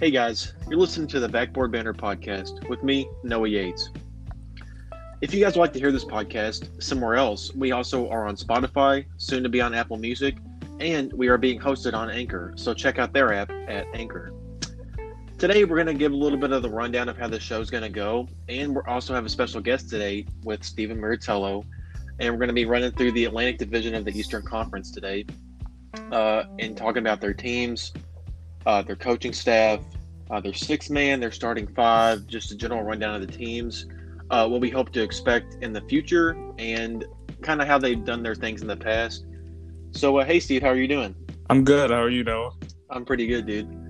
Hey guys, you're listening to the Backboard Banter podcast with me, Noah Yates. If you guys would like to hear this podcast somewhere else, we also are on Spotify, soon to be on Apple Music, and we are being hosted on Anchor, so check out their app at Anchor. Today, we're going to give a little bit of the rundown of how the show is going to go, and we also have a special guest today with Stephen Miritello, and we're going to be running through the Atlantic Division of the Eastern Conference today, uh, and talking about their teams, uh, their coaching staff, uh, their six man, their starting five, just a general rundown of the teams, uh, what we hope to expect in the future, and kind of how they've done their things in the past. So, uh, hey, Steve, how are you doing? I'm good. How are you, Noah? I'm pretty good, dude.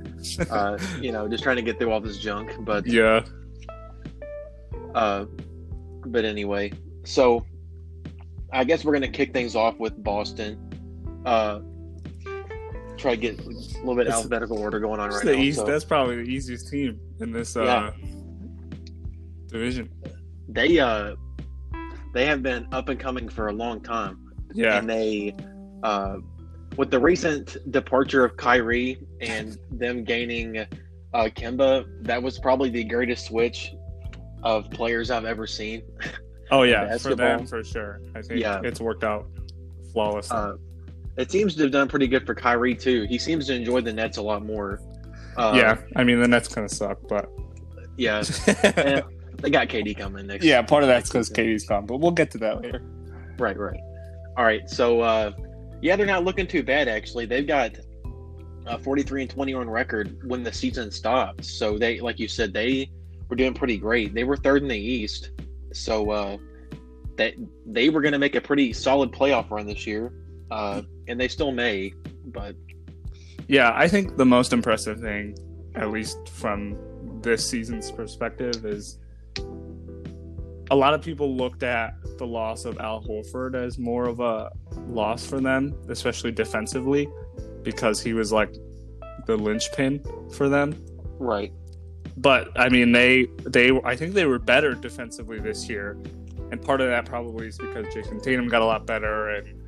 Uh, you know, just trying to get through all this junk, but Yeah. uh, but anyway, so I guess we're gonna kick things off with Boston. Uh, try to get a little bit It's- alphabetical order going on right now. east, so That's probably the easiest team in this uh, division. they uh, they have been up and coming for a long time. Yeah. and they uh, with the recent departure of Kyrie and them gaining uh, Kemba, that was probably the greatest switch of players I've ever seen. oh yeah, for them for sure. I think Yeah. it's worked out flawlessly. Uh, it seems to have done pretty good for Kyrie too. He seems to enjoy the Nets a lot more. Uh, yeah. I mean the Nets kind of suck, but yeah. They got KD coming next. yeah, part of that's because. KD's gone, but we'll get to that later. Right, right. All right. So, uh, yeah, they're not looking too bad actually. They've got a 43 and 21 record when the season stopped. So they, like you said, they were doing pretty great. They were third in the East. So uh, that they were going to make a pretty solid playoff run this year, uh, and they still may. But Yeah, I think the most impressive thing, at least from this season's perspective, is a lot of people looked at the loss of Al Horford as more of a loss for them, especially defensively, because he was like the linchpin for them. right, But I mean, they they I think they were better defensively this year, and part of that probably is because Jayson Tatum got a lot better, and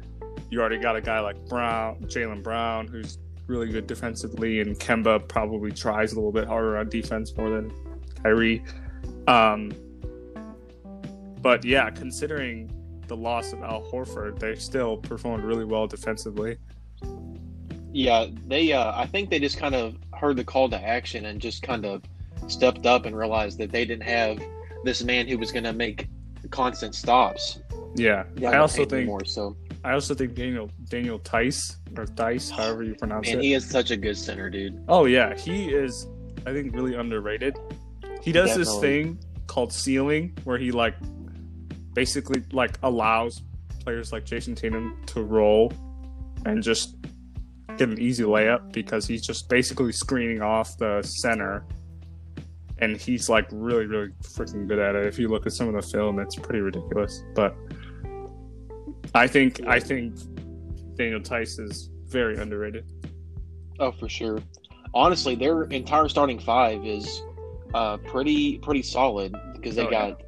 you already got a guy like Brown, Jaylen Brown, who's really good defensively, and Kemba probably tries a little bit harder on defense more than Kyrie. Um, but yeah, considering the loss of Al Horford, they still performed really well defensively. yeah, they. Uh, I think they just kind of heard the call to action and just kind of stepped up and realized that they didn't have this man who was going to make constant stops. Yeah, down I also think anymore, so. I also think Daniel Daniel Theis or Dice, however you pronounce And it. he is such a good center, dude. Oh yeah, he is. I think really underrated. He does this thing called sealing, where he like basically like allows players like Jayson Tatum to roll and just get an easy layup because he's just basically screening off the center. And he's like really, really freaking good at it. If you look at some of the film, it's pretty ridiculous. But I think I think Daniel Theis is very underrated. Oh, for sure. Honestly, their entire starting five is uh, pretty pretty solid because they Oh, yeah. got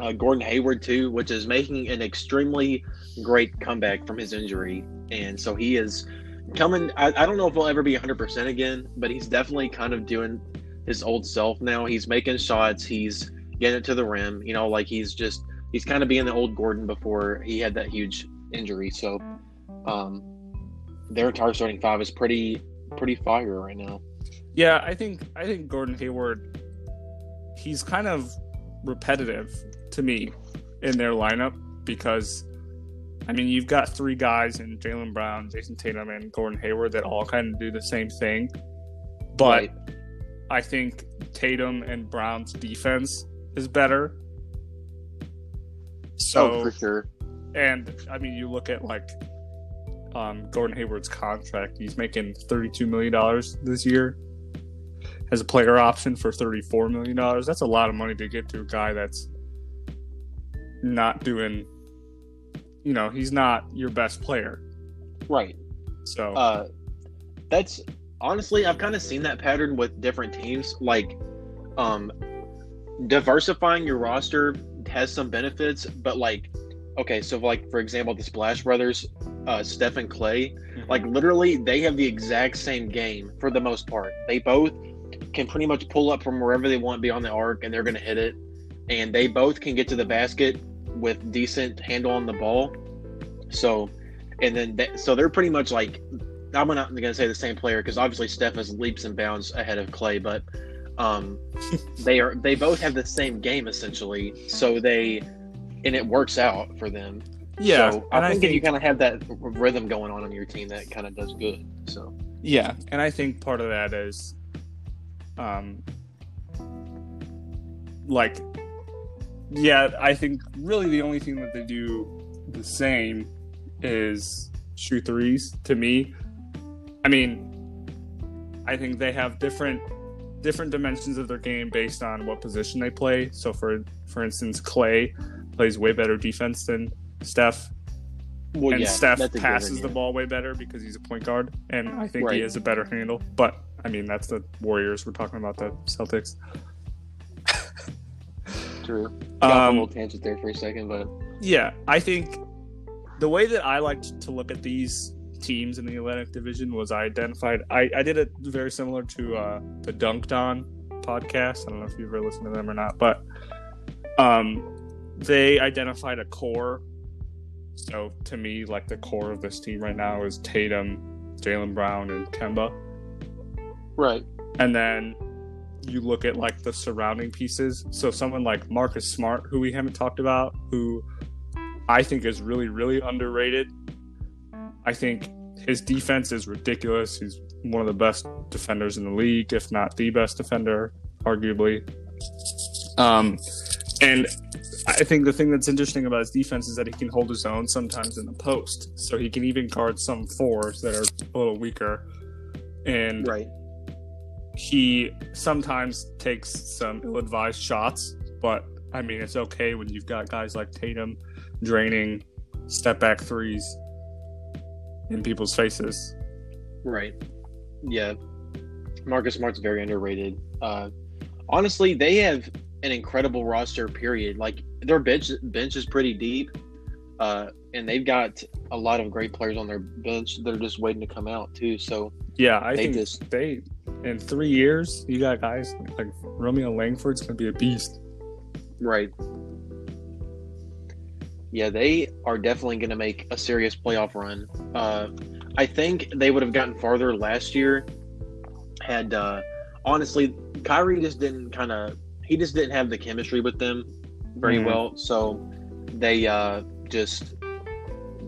uh, Gordon Hayward too, which is making an extremely great comeback from his injury, and so he is coming. I, I don't know if he'll ever be 100 percent again, but he's definitely kind of doing his old self now. He's making shots. He's getting it to the rim. You know, like he's just he's kind of being the old Gordon before he had that huge injury. So, um, their entire starting five is pretty pretty fire right now. Yeah, I think I think Gordon Hayward, he's kind of repetitive to me in their lineup because, I mean, you've got three guys in Jaylen Brown, Jayson Tatum, and Gordon Hayward that all kind of do the same thing, but Right. I think Tatum and Brown's defense is better. So oh, for sure. and I mean, you look at like um, Gordon Hayward's contract; he's making thirty-two million dollars this year. Has a player option for thirty-four million dollars. That's a lot of money to get to a guy that's not doing. You know, he's not your best player. Right. So Uh, that's honestly, I've kind of seen that pattern with different teams. Like, um, diversifying your roster has some benefits, but like, okay, so like for example, the Splash Brothers, uh, Steph and Clay, like literally, they have the exact same game for the most part. They both can pretty much pull up from wherever they want beyond the arc, and they're going to hit it. And they both can get to the basket with decent handle on the ball. So, and then so they're pretty much like I'm not going to say the same player because obviously Steph has leaps and bounds ahead of Clay, but um, they are they both have the same game essentially. So they and it works out for them. Yeah, so and I I think, if you kind of have that rhythm going on on your team, that kind of does good. So Yeah, and I think part of that is, um, like, yeah, I think really the only thing that they do the same is shoot threes. To me, I mean, I think they have different different dimensions of their game based on what position they play. So for for instance, Clay plays way better defense than Steph well, and yeah, Steph passes the ball way better because he's a point guard, and I think he Right. has a better handle. But I mean, that's the Warriors. We're talking about the Celtics. True. Got a Um, little tangent there for a second, but yeah, I think the way that I like to look at these teams in the Atlantic Division was I identified. I, I did it very similar to uh, the Dunc'd On podcast. I don't know if you've ever listened to them or not, but um, they identified a core. So to me, like the core of this team right now is Tatum, Jaylen Brown, and Kemba. right. and then you look at like the surrounding pieces. So someone like Marcus Smart, who we haven't talked about, who I think is really, really underrated. I think his defense is ridiculous. He's one of the best defenders in the league, if not the best defender, arguably. Um, and I think the thing that's interesting about his defense is that he can hold his own sometimes in the post. So he can even guard some fours that are a little weaker. And Right. he sometimes takes some ill-advised shots, but I mean it's okay when you've got guys like Tatum draining step back threes in people's faces. Right. Yeah. Marcus Smart's very underrated. Uh, honestly, they have an incredible roster. Period. Like their bench bench is pretty deep, uh, and they've got a lot of great players on their bench that are just waiting to come out too. So Yeah, I They think just- they in three years you got guys like Romeo Langford's gonna be a beast. right. Yeah, they are definitely going to make a serious playoff run. Uh, I think they would have gotten farther last year had uh, honestly Kyrie just didn't kind of he just didn't have the chemistry with them very Mhm. well, so they uh, just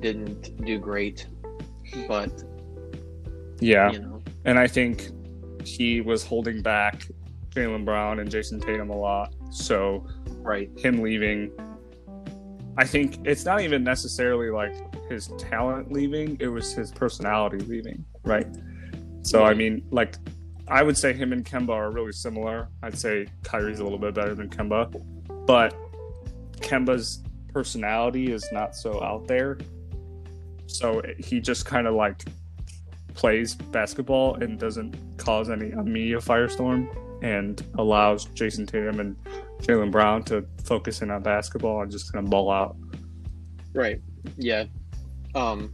didn't do great. But Yeah, you know, and I think he was holding back Jaylen Brown and Jayson Tatum a lot. So right, him leaving i think it's not even necessarily like his talent leaving it was his personality leaving right? So i mean like i would say him and kemba are really similar. I'd say kyrie's a little bit better than kemba but kemba's personality is not so out there. So he just kind of like plays basketball and doesn't cause any media firestorm and allows jayson tatum and Jaylen Brown to focus in on basketball and just kind of ball out. right, yeah. Um,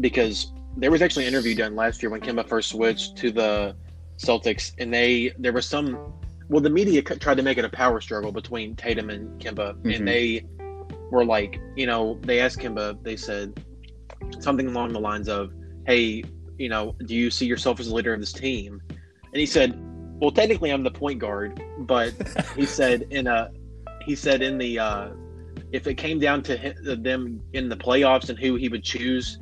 because there was actually an interview done last year when Kemba first switched to the Celtics, and they there was some. Well, the media tried to make it a power struggle between Tatum and Kemba, Mhm. and they were like, you know, they asked Kemba, they said something along the lines of, "Hey, you know, do you see yourself as a leader of this team?" And he said, "Well, technically, I'm the point guard, but he said in a he said in the uh, if it came down to hi- them in the playoffs and who he would choose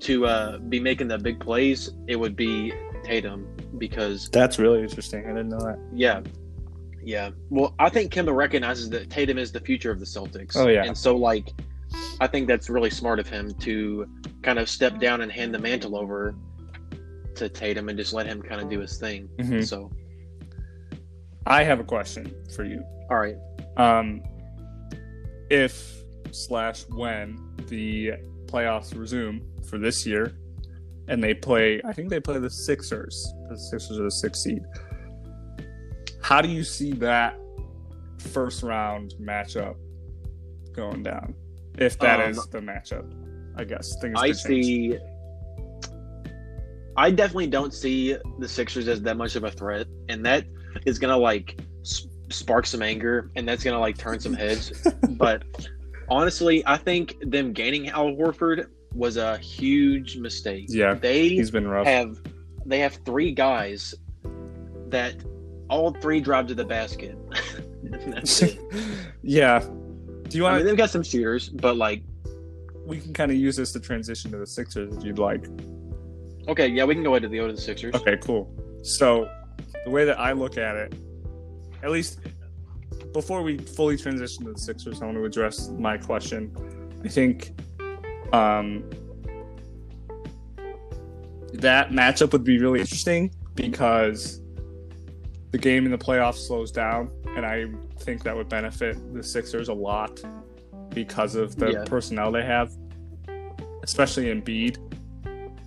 to uh, be making the big plays, it would be Tatum because That's really interesting. I didn't know that. yeah, yeah. Well, I think Kemba recognizes that Tatum is the future of the Celtics. Oh, yeah. and so like I think that's really smart of him to kind of step down and hand the mantle over to Tatum and just let him kind of do his thing. Mhm. So, I have a question for you. all right, Um, if slash when the playoffs resume for this year, and they play, I think they play the Sixers. The Sixers are the sixth seed. How do you see that first round matchup going down? If that Um, is the matchup, I guess things. I see. I definitely don't see the Sixers as that much of a threat, and that is gonna like spark some anger, and that's gonna like turn some heads. but honestly, I think them gaining Al Horford was a huge mistake. Yeah, they He's been rough. have they have three guys that all three drive to the basket. Yeah. Do you I want? mean, they've got some shooters, but like, we can kind of use this to transition to the Sixers if you'd like. okay, yeah, we can go into the Odin Sixers. Okay, cool. So the way that I look at it, at least before we fully transition to the Sixers, I want to address my question. I think um, that matchup would be really interesting because the game in the playoffs slows down, and I think that would benefit the Sixers a lot because of the Yeah. personnel they have, especially Embiid.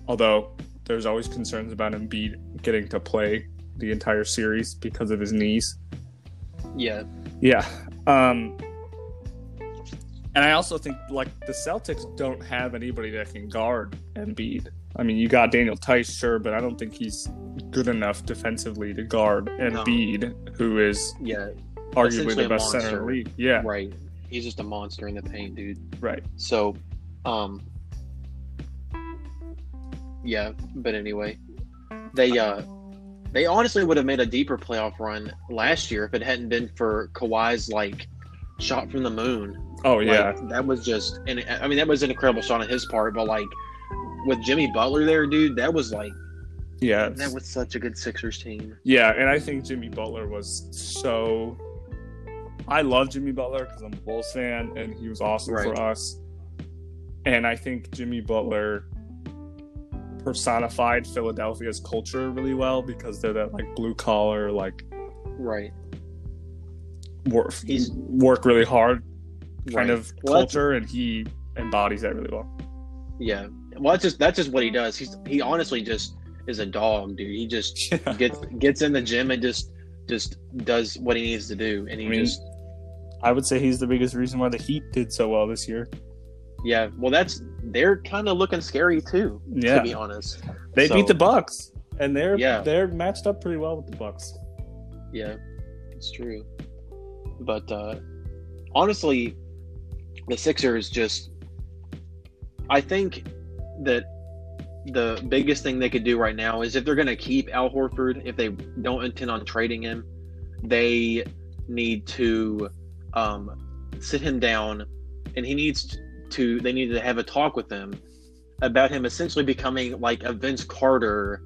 Although there's always concerns about Embiid getting to play the entire series because of his knees. Yeah, Yeah. Um and I also think like the Celtics don't have anybody that can guard Embiid. I mean, you got Daniel Theis, sure, but I don't think he's good enough defensively to guard Embiid, who is yeah, arguably the best center in the league. Yeah, right. He's just a monster in the paint, dude. right. So, um, yeah, but anyway, they uh, they honestly would have made a deeper playoff run last year if it hadn't been for Kawhi's like shot from the moon. Oh Like, yeah. that was just, and I mean that was an incredible shot on his part, but like with Jimmy Butler there, dude, that was like Yeah. that was such a good Sixers team. Yeah, and I think Jimmy Butler was so. I love Jimmy Butler because I'm a Bulls fan, and he was awesome Right. for us. And I think Jimmy Butler personified Philadelphia's culture really well because they're that like blue collar, like Right. work He's- work really hard kind right. of Well, culture, and he embodies that really well. Yeah. Well, that's just that's just what he does. He's he honestly just is a dog, dude. He just gets gets in the gym and just just does what he needs to do, and he I mean, just I would say he's the biggest reason why the Heat did so well this year. Yeah. Well, that's they're kind of looking scary too, Yeah, to be honest. they So, beat the Bucks, and they're Yeah. they're matched up pretty well with the Bucks. Yeah, it's true. But uh honestly, the Sixers just I think that the biggest thing they could do right now is if they're going to keep Al Horford, if they don't intend on trading him, they need to um, sit him down, and he needs to. They need to have a talk with him about him essentially becoming like a Vince Carter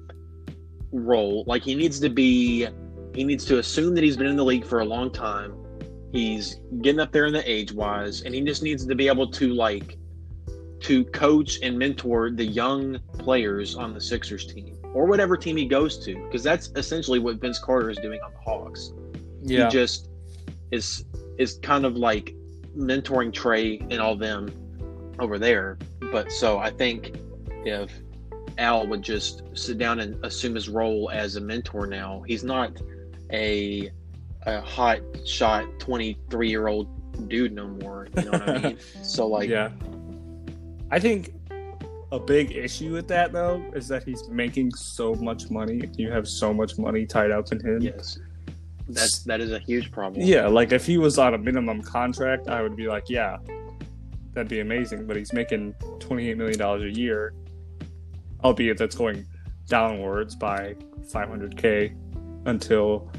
role. Like he needs to be, he needs to assume that he's been in the league for a long time. He's getting up there in the age wise, and he just needs to be able to like to coach and mentor the young players on the Sixers team or whatever team he goes to, because that's essentially what Vince Carter is doing on the Hawks. He just is is kind of like mentoring Trey and all them over there. But so I think if Al would just sit down and assume his role as a mentor now, he's not a a hot shot twenty three year old dude no more. You know what I mean? So like yeah. I think a big issue with that though is that he's making so much money. You have so much money tied up in him. yes. That's that is a huge problem. Yeah, like if he was on a minimum contract, I would be like, yeah, that'd be amazing. But he's making twenty eight million dollars a year, albeit that's going downwards by five hundred k until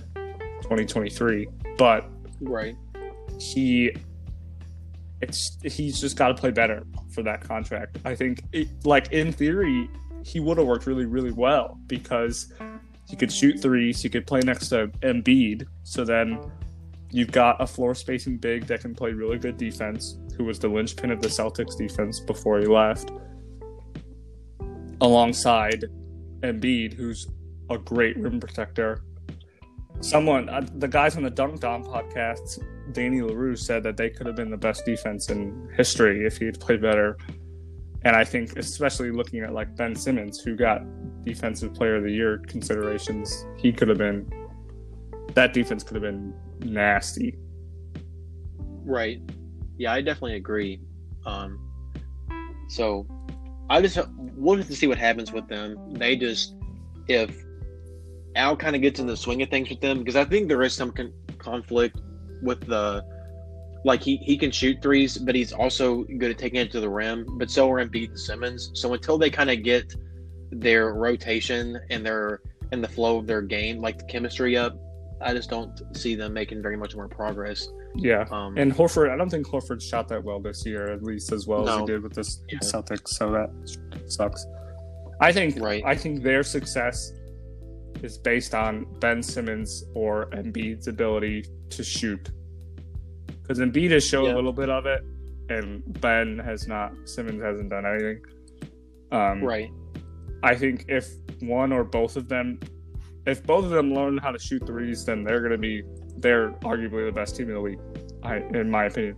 twenty twenty three. But Right. he it's he's just got to play better for that contract. I think it, like in theory he would have worked really really well because he could shoot threes, he could play next to Embiid, so then you've got a floor spacing big that can play really good defense, who was the linchpin of the Celtics defense before he left. Alongside Embiid, who's a great rim protector. Someone, uh, the guys on the Dunc'd On podcast, Danny Leroux said that they could have been the best defense in history if he had played better. And I think, especially looking at like Ben Simmons, who got Defensive Player of the Year considerations, he could have been. That defense could have been nasty. Right. Yeah, I definitely agree. Um, so I just have to see what happens with them. They just if Al kind of gets in the swing of things with them, because I think there is some con- conflict with the like he he can shoot threes, but he's also good at taking it to the rim. But so are Embiid and Simmons. So until they kind of get their rotation and their and the flow of their game, like the chemistry up, I just don't see them making very much more progress. Yeah. Um, And Horford, I don't think Horford shot that well this year, at least as well as he did with the Yeah. Celtics. So that sucks. I think Right. I think their success is based on Ben Simmons or Embiid's ability to shoot. Because Embiid has shown Yeah. a little bit of it, and Ben has not. Simmons hasn't done anything. Um, right. I think if one or both of them, if both of them learn how to shoot threes, then they're going to be they're arguably the best team in the league. I, in my opinion,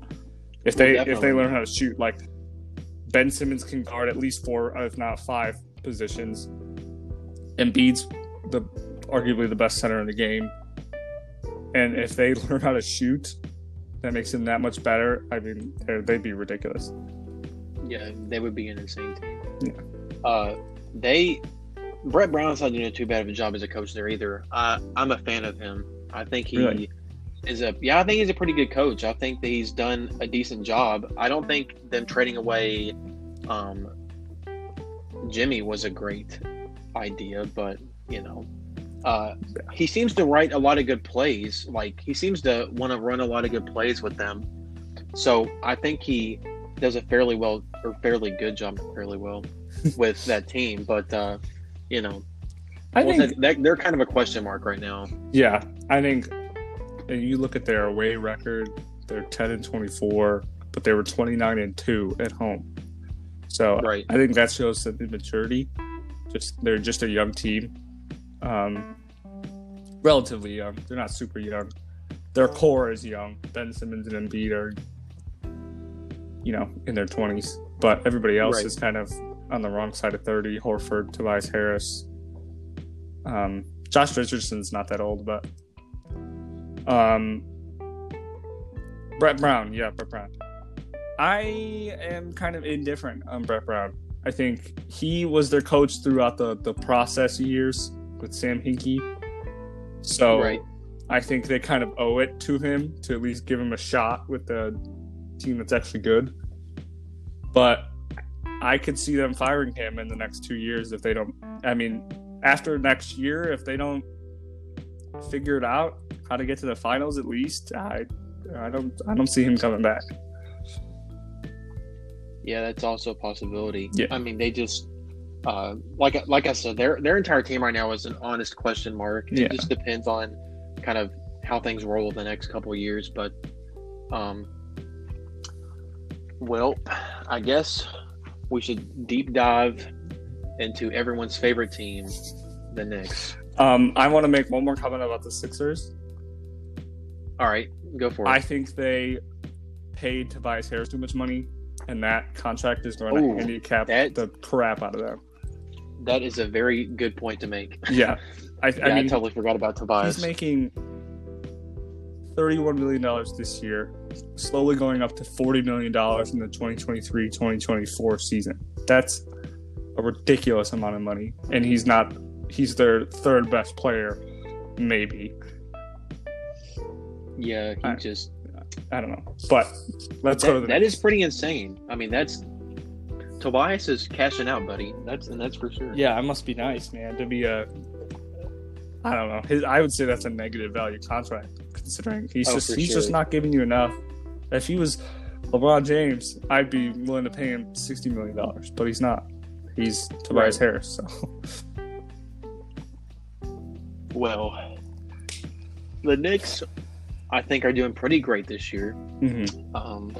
if they Well, if they learn how to shoot, like Ben Simmons can guard at least four, if not five positions. Embiid's the arguably the best center in the game, and if they learn how to shoot, that makes them that much better. I mean, they'd be ridiculous. Yeah, they would be an insane team. Yeah. Uh, they Brett Brown's not doing too bad of a job as a coach there either. Uh, I'm a fan of him. I think he Really? is a yeah. I think he's a pretty good coach. I think that he's done a decent job. I don't think them trading away um, Jimmy was a great idea, but you know. Uh, he seems to write a lot of good plays. Like he seems to want to run a lot of good plays with them. So I think he does a fairly well or fairly good job, fairly well, with that team. But uh, you know, I well, think that, they're kind of a question mark right now. Yeah, I think and you look at their away record, they're 10 and 24, but they were 29 and 2 at home. So Right. I think that shows some immaturity. Just they're just a young team. Um relatively young. They're not super young. Their core is young. Ben Simmons and Embiid are you know, in their 20s, but everybody else Right. is kind of on the wrong side of 30. Horford, Tobias Harris, um, Josh Richardson's not that old, but um, Brett Brown, yeah, Brett Brown. I am kind of indifferent on Brett Brown. I think he was their coach throughout the the process years with Sam Hinkie, so Right. I think they kind of owe it to him to at least give him a shot with the team that's actually good. But I could see them firing him in the next two years if they don't. I mean, after next year, if they don't figure it out how to get to the finals, at least I, I don't, I don't see him coming back. Yeah, that's also a possibility. Yeah. I mean, they just uh, like like I said, their their entire team right now is an honest question mark. Yeah. It just depends on kind of how things roll the next couple of years. But, um, well, I guess we should deep dive into everyone's favorite team, the Knicks. Um, I want to make one more comment about the Sixers. All right, go for it. I think they paid Tobias Harris too much money, and that contract is going to Ooh, handicap that- the crap out of them. that is a very good point to make. Yeah, I, Yeah, I I, totally forgot about Tobias. he's making thirty-one million dollars this year, slowly going up to forty million dollars in the 2023-2024 season. That's a ridiculous amount of money, and he's not. He's their third best player, maybe. yeah, he I- just I don't know, but let's go to the that is pretty insane. I mean, that's Tobias is cashing out, buddy. That's and that's for sure. Yeah, it must be nice, man, to be a. I don't know. His, I would say that's a negative value contract, considering he's Oh, just he's just not giving you enough. If he was LeBron James, I'd be willing to pay him sixty million dollars, but he's not. He's Tobias Right. Harris, so Well, the Knicks, I think, are doing pretty great this year. Mhm. Um,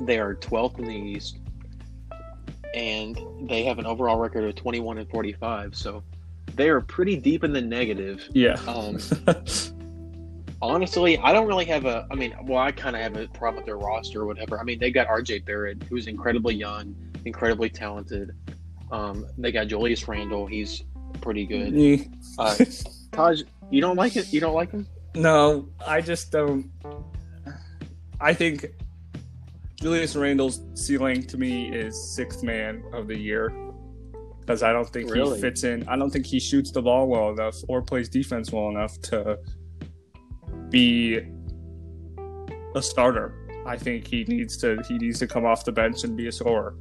they are 12th in the East, and they have an overall record of 21 and 45. So they are pretty deep in the negative. yeah. Um, honestly, I don't really have a. I mean, well, I kind of have a problem with their roster or whatever. I mean, they got R.J. Barrett, who's incredibly young, incredibly talented. Um, they got Julius Randle. He's pretty good. Eh. Uh, Taj, you don't like it? You don't like him? no, I just don't. I think Julius Randle's ceiling to me is sixth man of the year. because I don't think Really? he fits in. I don't think he shoots the ball well enough or plays defense well enough to be a starter. I think he needs to he needs to come off the bench and be a scorer.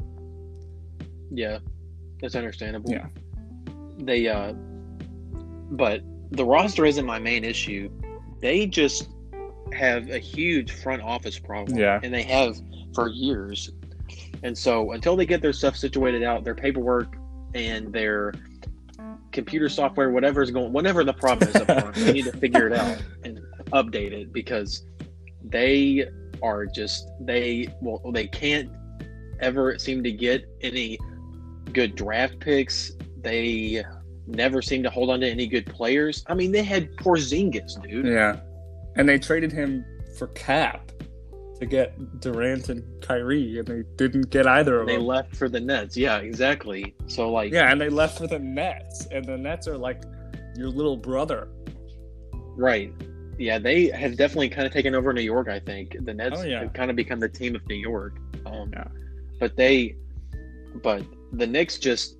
Yeah, that's understandable. Yeah. They, uh, but the roster isn't my main issue. They just have a huge front office problem. Yeah. And they have for years. And so until they get their stuff situated out, their paperwork and their computer software, whatever is going, whatever the problem is up front, they need to figure it out and update it because they are just they well they can't ever seem to get any good draft picks. They never seem to hold on to any good players. I mean, they had Porzingis, dude. Yeah. And they traded him for Cap to get Durant and Kyrie, and they didn't get either of They them. They left for the Nets. Yeah, exactly. So like, Yeah, and they left for the Nets, and the Nets are like your little brother. right. Yeah, they have definitely kind of taken over New York. I think the Nets Oh, yeah. have kind of become the team of New York. Um, Yeah. But they, but the Knicks just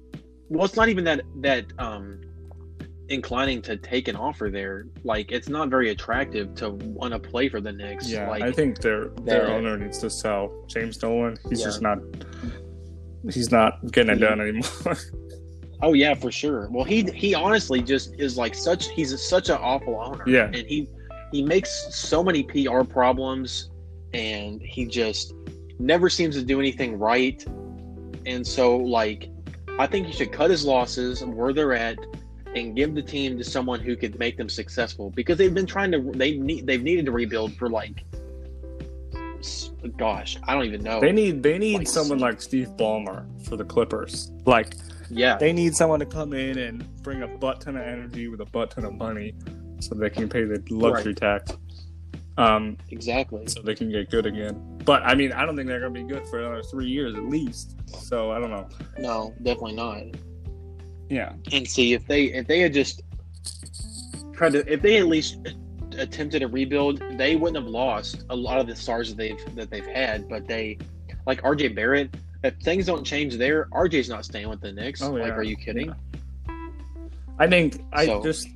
well, it's not even that that um inclining to take an offer there. Like, it's not very attractive to want to play for the Knicks. Yeah, like, I think their their the- owner needs to sell James Dolan. He's Yeah. just not. He's not getting it Yeah. done anymore. Oh yeah, for sure. Well, he he honestly just is like such. He's such an awful owner. Yeah. and he he makes so many PR problems, and he just never seems to do anything right. And so, like, I think he should cut his losses where they're at, and give the team to someone who could make them successful. Because they've been trying to they need they've needed to rebuild for like, gosh, I don't even know. they need they need Like, someone like Steve Ballmer for the Clippers. Like yeah, they need someone to come in and bring a butt ton of energy with a butt ton of money, so they can pay the luxury tax. Um, exactly. so they can get good again. But I mean, I don't think they're gonna be good for another three years at least. So I don't know. No, definitely not. Yeah, and see if they if they had just tried to if they at least attempted a rebuild, they wouldn't have lost a lot of the stars that they've that they've had. But they like RJ Barrett. If things don't change there, RJ's not staying with the Knicks. Oh, yeah. Like, are you kidding? I think I So- just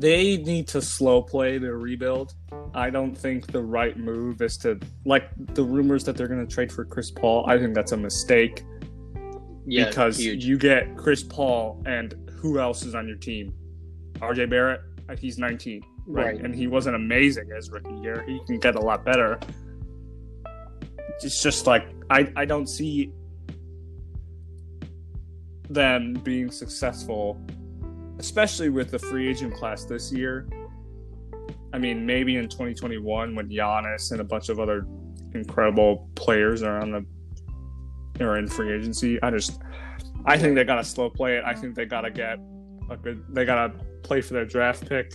they need to slow play their rebuild. I don't think the right move is to like the rumors that they're going to trade for Chris Paul. I think that's a mistake Yeah, because huge. you get Chris Paul and who else is on your team? RJ Barrett, he's 19, right? Right. And he wasn't amazing as rookie year. He can get a lot better. It's just like I I don't see them being successful, especially with the free agent class this year. I mean, maybe in 2021 when Giannis and a bunch of other incredible players are on the are in free agency. I just I think they gotta slow play it. I think they gotta get a good they gotta play for their draft pick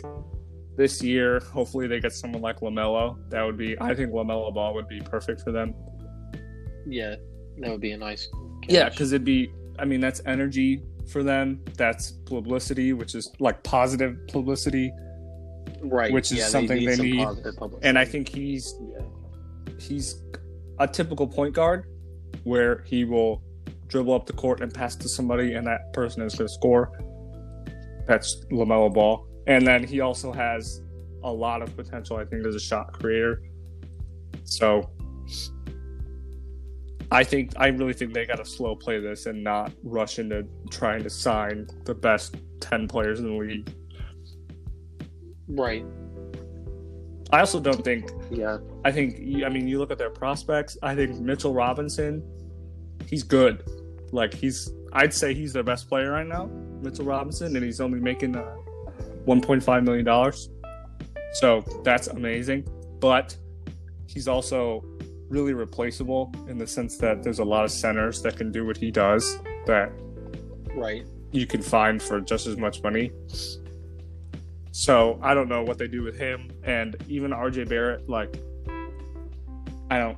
this year. Hopefully they get someone like LaMelo. That would be I think LaMelo ball would be perfect for them. yeah, that would be a nice. Yeah, because it'd be I mean that's energy for them. That's publicity, which is like positive publicity. right, which is yeah, something they need. positive publicity. And I think he's yeah, he's a typical point guard where he will dribble up the court and pass to somebody and that person is going to score. That's LaMelo Ball. And then he also has a lot of potential, I think, as a shot creator. So I think, I really think they got to slow play this and not rush into trying to sign the best 10 players in the league. right, I also don't think yeah, I think I mean you look at their prospects. I think Mitchell Robinson, he's good. Like he's I'd say he's their best player right now, Mitchell Robinson, and he's only making uh, 1.5 million dollars. So that's amazing. But he's also really replaceable in the sense that there's a lot of centers that can do what he does that right. you can find for just as much money. So I don't know what they do with him and even RJ Barrett. Like, I don't.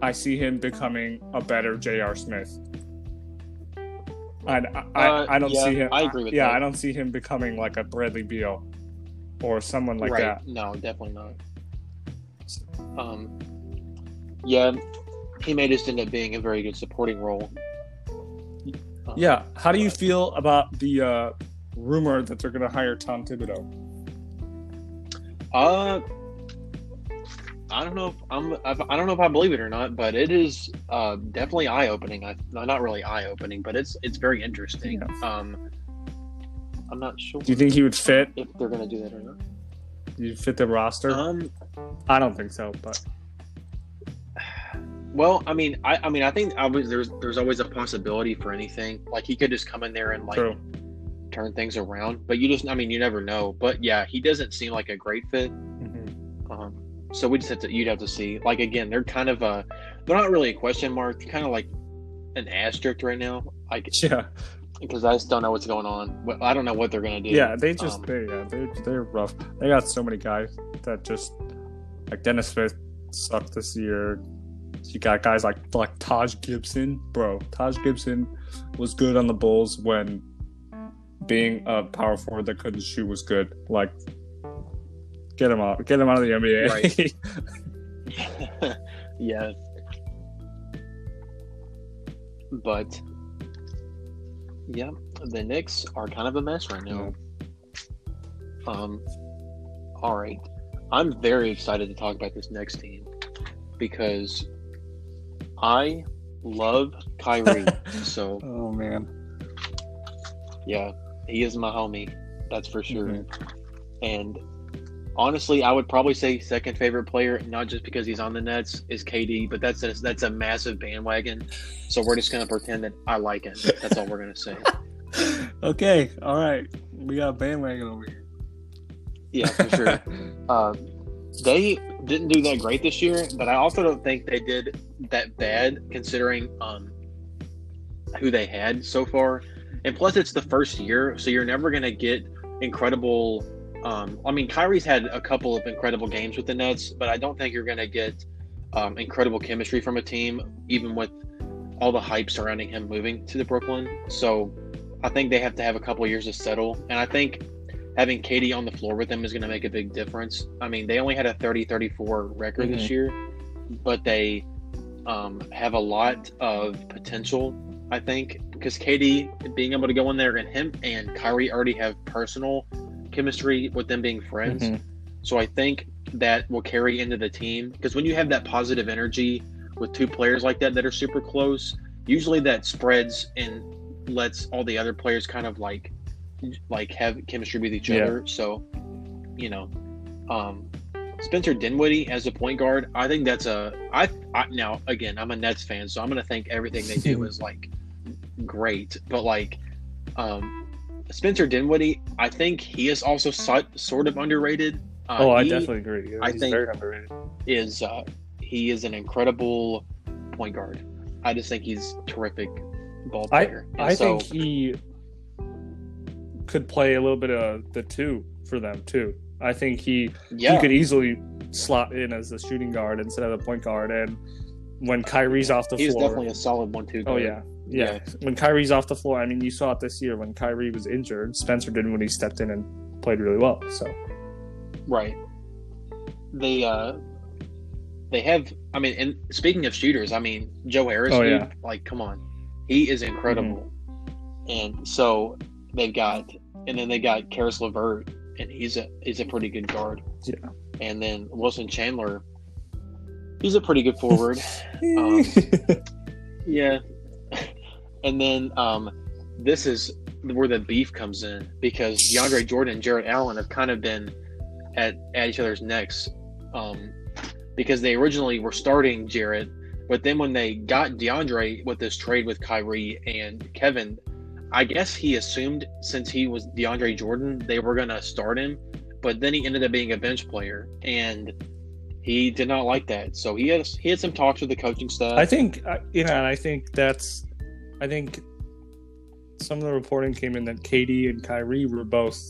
I see him becoming a better J.R. Smith. I, I, Uh, I don't yeah, see him. I agree with yeah, that. I don't see him becoming like a Bradley Beal or someone like right. that. No, definitely not. Um, yeah, he may just end up being a very good supporting role. Um, Yeah. How do you feel about the uh, rumor that they're going to hire Tom Thibodeau? Uh, I don't know if I'm. I don't know if I believe it or not, but it is uh, definitely eye opening. I not really eye opening, but it's it's very interesting. Um, I'm not sure Do you think he would fit? if they're gonna do that or not. You fit the roster? Um, I don't think so, but well, I mean, I, I mean, I think I was, there's there's always a possibility for anything. Like he could just come in there and like true. turn things around, but you just, I mean, you never know. But yeah, he doesn't seem like a great fit. Mhm. Um, so we just have to, you'd have to see. Like again, they're kind of a, they're not really a question mark. They're kind of like an asterisk right now. Like Yeah. because I just don't know what's going on. I don't know what they're gonna do. Yeah, they just Um, they yeah, they they're rough. They got so many guys that just like Dennis Smith sucked this year. You got guys like like Taj Gibson, bro. Taj Gibson was good on the Bulls when being a power forward that couldn't shoot was good. Like, get him out, get him out of the NBA. yeah. But yeah, the Knicks are kind of a mess right now. Um all right. I'm very excited to talk about this next team because I love Kyrie. so oh man, yeah, he is my homie. That's for sure. Mhm. And honestly, I would probably say second favorite player, not just because he's on the Nets, is KD, but that's a, that's a massive bandwagon. So we're just gonna pretend that I like him. That's all we're gonna say. okay, all right. We got bandwagon over here. Yeah, for sure. uh, they didn't do that great this year, but I also don't think they did that bad considering um, who they had so far. And plus, it's the first year, so you're never gonna get incredible. Um, I mean, Kyrie's had a couple of incredible games with the Nets, but I don't think you're gonna get um, incredible chemistry from a team, even with all the hype surrounding him moving to the Brooklyn. So I think they have to have a couple years to settle, and I think having KD on the floor with them is going to make a big difference. I mean, they only had a 30 34 record this year, but they um, have a lot of potential, I think, because KD being able to go in there and him and Kyrie already have personal chemistry with them being friends. Mhm. So I think that will carry into the team because when you have that positive energy with two players like that that are super close, usually that spreads and lets all the other players kind of like like have chemistry with each Yeah. other. So, you know, um, Spencer Dinwiddie as a point guard, I think that's a I, I now again I'm a Nets fan, so I'm gonna think everything they do is like great, but like um, Spencer Dinwiddie, I think he is also so, sort of underrated. Uh, oh, I he definitely agree. I He's think- very underrated. is uh, he is an incredible point guard. I just think he's terrific ball I player. And I so, think he could play a little bit of the two for them too. I think he yeah, he could easily slot in as a shooting guard instead of a point guard. And when Kyrie's off the he's floor, he's definitely a solid one-two. oh guard. yeah, yeah, When Kyrie's off the floor, I mean, you saw it this year when Kyrie was injured. Spencer did when he stepped in and played really well. So Right. They uh they have I mean and speaking of shooters, I mean Joe Harris, Oh, dude, yeah. like come on. He is incredible. And so they've got and then they got Caris LeVert and he's a he's a pretty good guard. Yeah. And then Wilson Chandler he's a pretty good forward. Um, yeah. And then um this is where the beef comes in because DeAndre Jordan and Jarrett Allen have kind of been at, at each other's necks um, because they originally were starting Jarrett, but then when they got DeAndre with this trade with Kyrie and Kevin, I guess he assumed since he was DeAndre Jordan, they were going to start him, but then he ended up being a bench player and he did not like that. So he had he had some talks with the coaching staff. I think uh, you know, and I think that's, I think some of the reporting came in that KD and Kyrie were both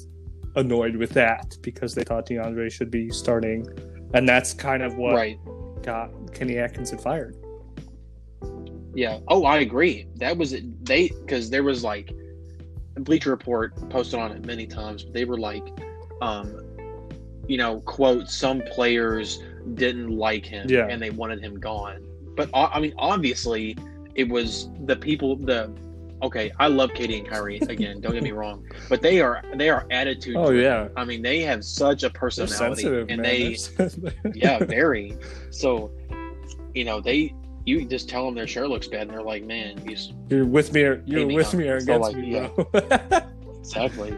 annoyed with that because they thought DeAndre should be starting, and that's kind of what right. got Kenny Atkinson fired. Yeah. Oh, I agree. That was it. they because there was like Bleacher Report posted on it many times. But they were like, um, you know, quote some players didn't like him Yeah. and they wanted him gone. But I mean, obviously, it was the people the okay, I love KD and Kyrie again. don't get me wrong, but they are they are attitude. Oh yeah, I mean they have such a personality, and man. they yeah very. So, you know they you just tell them their shirt looks bad, and they're like, man, you you're with me. Or, you're me with up. me or So, against like, me, yeah. bro. exactly.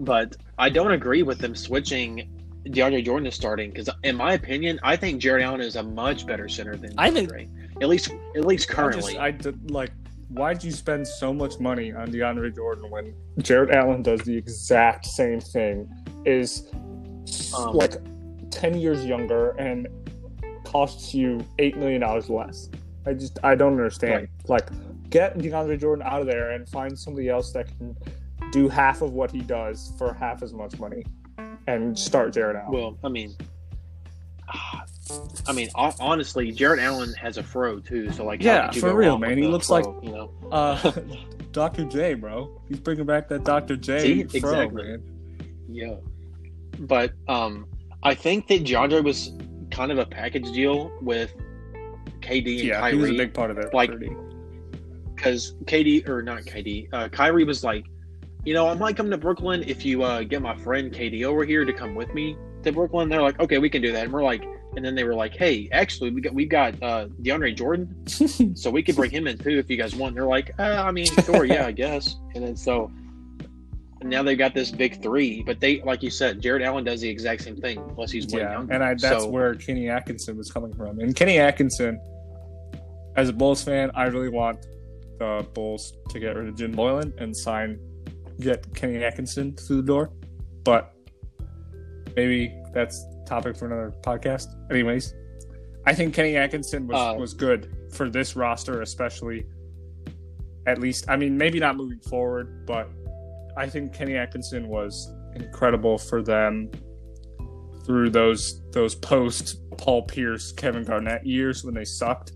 but I don't agree with them switching. DeAndre Jordan is starting because, in my opinion, I think Jarrett Allen is a much better center than I think- At least, at least I currently. just, I did, like. Why'd you spend so much money on DeAndre Jordan when Jarrett Allen does the exact same thing? Is Um, like ten years younger and costs you eight million dollars less. I just I don't understand. Like, get DeAndre Jordan out of there and find somebody else that can do half of what he does for half as much money, and start Jarrett Allen. Well, I mean, I mean, honestly, Jarrett Allen has a fro too. So like, Yeah, for real, man. He looks fro, like- you know. uh, Dr. J, bro. He's bringing back that Dr. J See, fro, exactly. man. Yeah, but um, I think that DeAndre was kind of a package deal with KD and Yeah, he was a big part of it. Like- because KD or not KD, uh, Kyrie was like, you know, I might come to Brooklyn if you uh, get my friend KD over here to come with me to Brooklyn. They're like, okay, we can do that, and we're like, and then they were like, hey, actually, we got we got uh, DeAndre Jordan. so we could bring him in too if you guys want. And they're like, uh, I mean, sure, yeah, I guess. And then so now they've got this big three, but they, like you said, Jarrett Allen does the exact same thing, unless he's way yeah, younger. and I, that's So- where Kenny Atkinson was coming from. And Kenny Atkinson, as a Bulls fan, I really want the Bulls to get rid of Jim Boylen and sign, get Kenny Atkinson through the door. But maybe that's topic for another podcast. Anyways, I think Kenny Atkinson was, Uh, was good for this roster, especially. At least, I mean, maybe not moving forward, but I think Kenny Atkinson was incredible for them through those those post Paul Pierce, Kevin Garnett years when they sucked,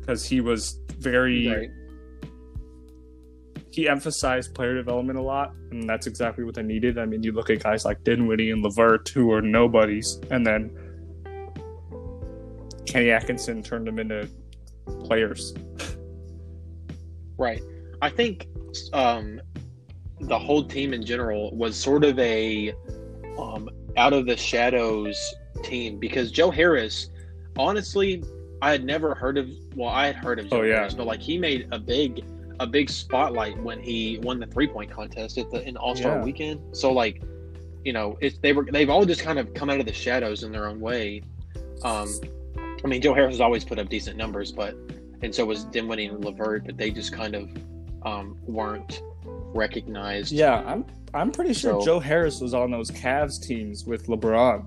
because he was very Right. he emphasized player development a lot, and that's exactly what they needed. I mean, you look at guys like Dinwiddie and LeVert who are nobodies, and then Kenny Atkinson turned them into players. Right. I think um, the whole team in general was sort of a um, out of the shadows team because Joe Harris, honestly, I had never heard of. Well, I had heard of Joe Oh, yeah. Harris, but like he made a big a big spotlight when he won the three point contest at the in All Star Yeah. Weekend. So like, you know, it's they were they've all just kind of come out of the shadows in their own way. Um, I mean, Joe Harris has always put up decent numbers, but and so was Dinwiddie and LeVert, but they just kind of um, weren't recognized. Yeah, I'm I'm pretty sure So- Joe Harris was on those Cavs teams with LeBron.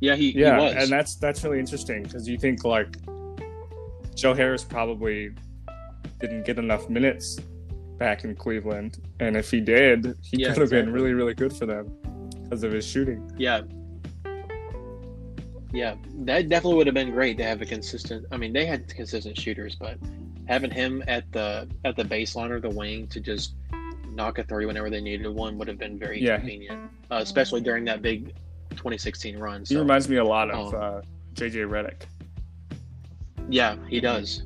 yeah, he, Yeah, he was. and that's that's really interesting because you think like Joe Harris probably didn't get enough minutes back in Cleveland, and if he did, he Yeah, could have been really really good for them because of his shooting. yeah, yeah, that definitely would have been great to have a consistent. I mean, they had consistent shooters, but having him at the at the baseline or the wing to just knock a three whenever they needed one would have been very Yeah. convenient, uh, especially during that big 2016 run. He reminds me a lot of um, uh, JJ Redick. Yeah, he does.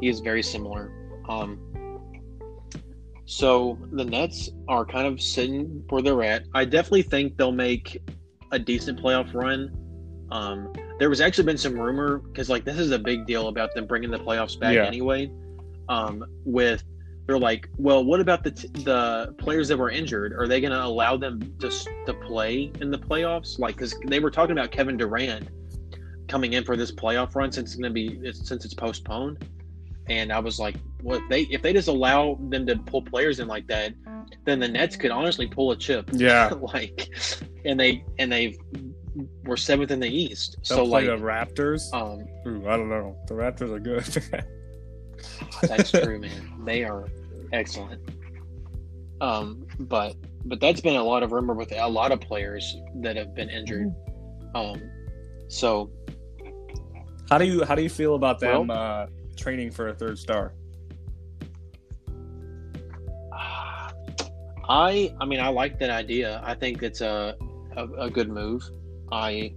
He is very similar. Um, so the Nets are kind of sitting where they're at. I definitely think they'll make a decent playoff run. Um, there was actually been some rumor because like this is a big deal about them bringing the playoffs back Yeah. anyway. Um, with they're like, well, what about the t- the players that were injured? Are they going to allow them to to play in the playoffs? Like, because they were talking about Kevin Durant coming in for this playoff run since it's going to be it's, since it's postponed. And I was like, well, if they if they just allow them to pull players in like that, then the Nets could honestly pull a chip. Yeah, like, and they and they were seventh in the East. they'll so like, the Raptors. um, Ooh, I don't know. The Raptors are good. That's true, man. They are excellent. Um, but but that's been a lot of rumor with a lot of players that have been injured. Um, so how do you how do you feel about them Well- uh, training for a third star? I I mean I like that idea. I think it's a a, a good move. I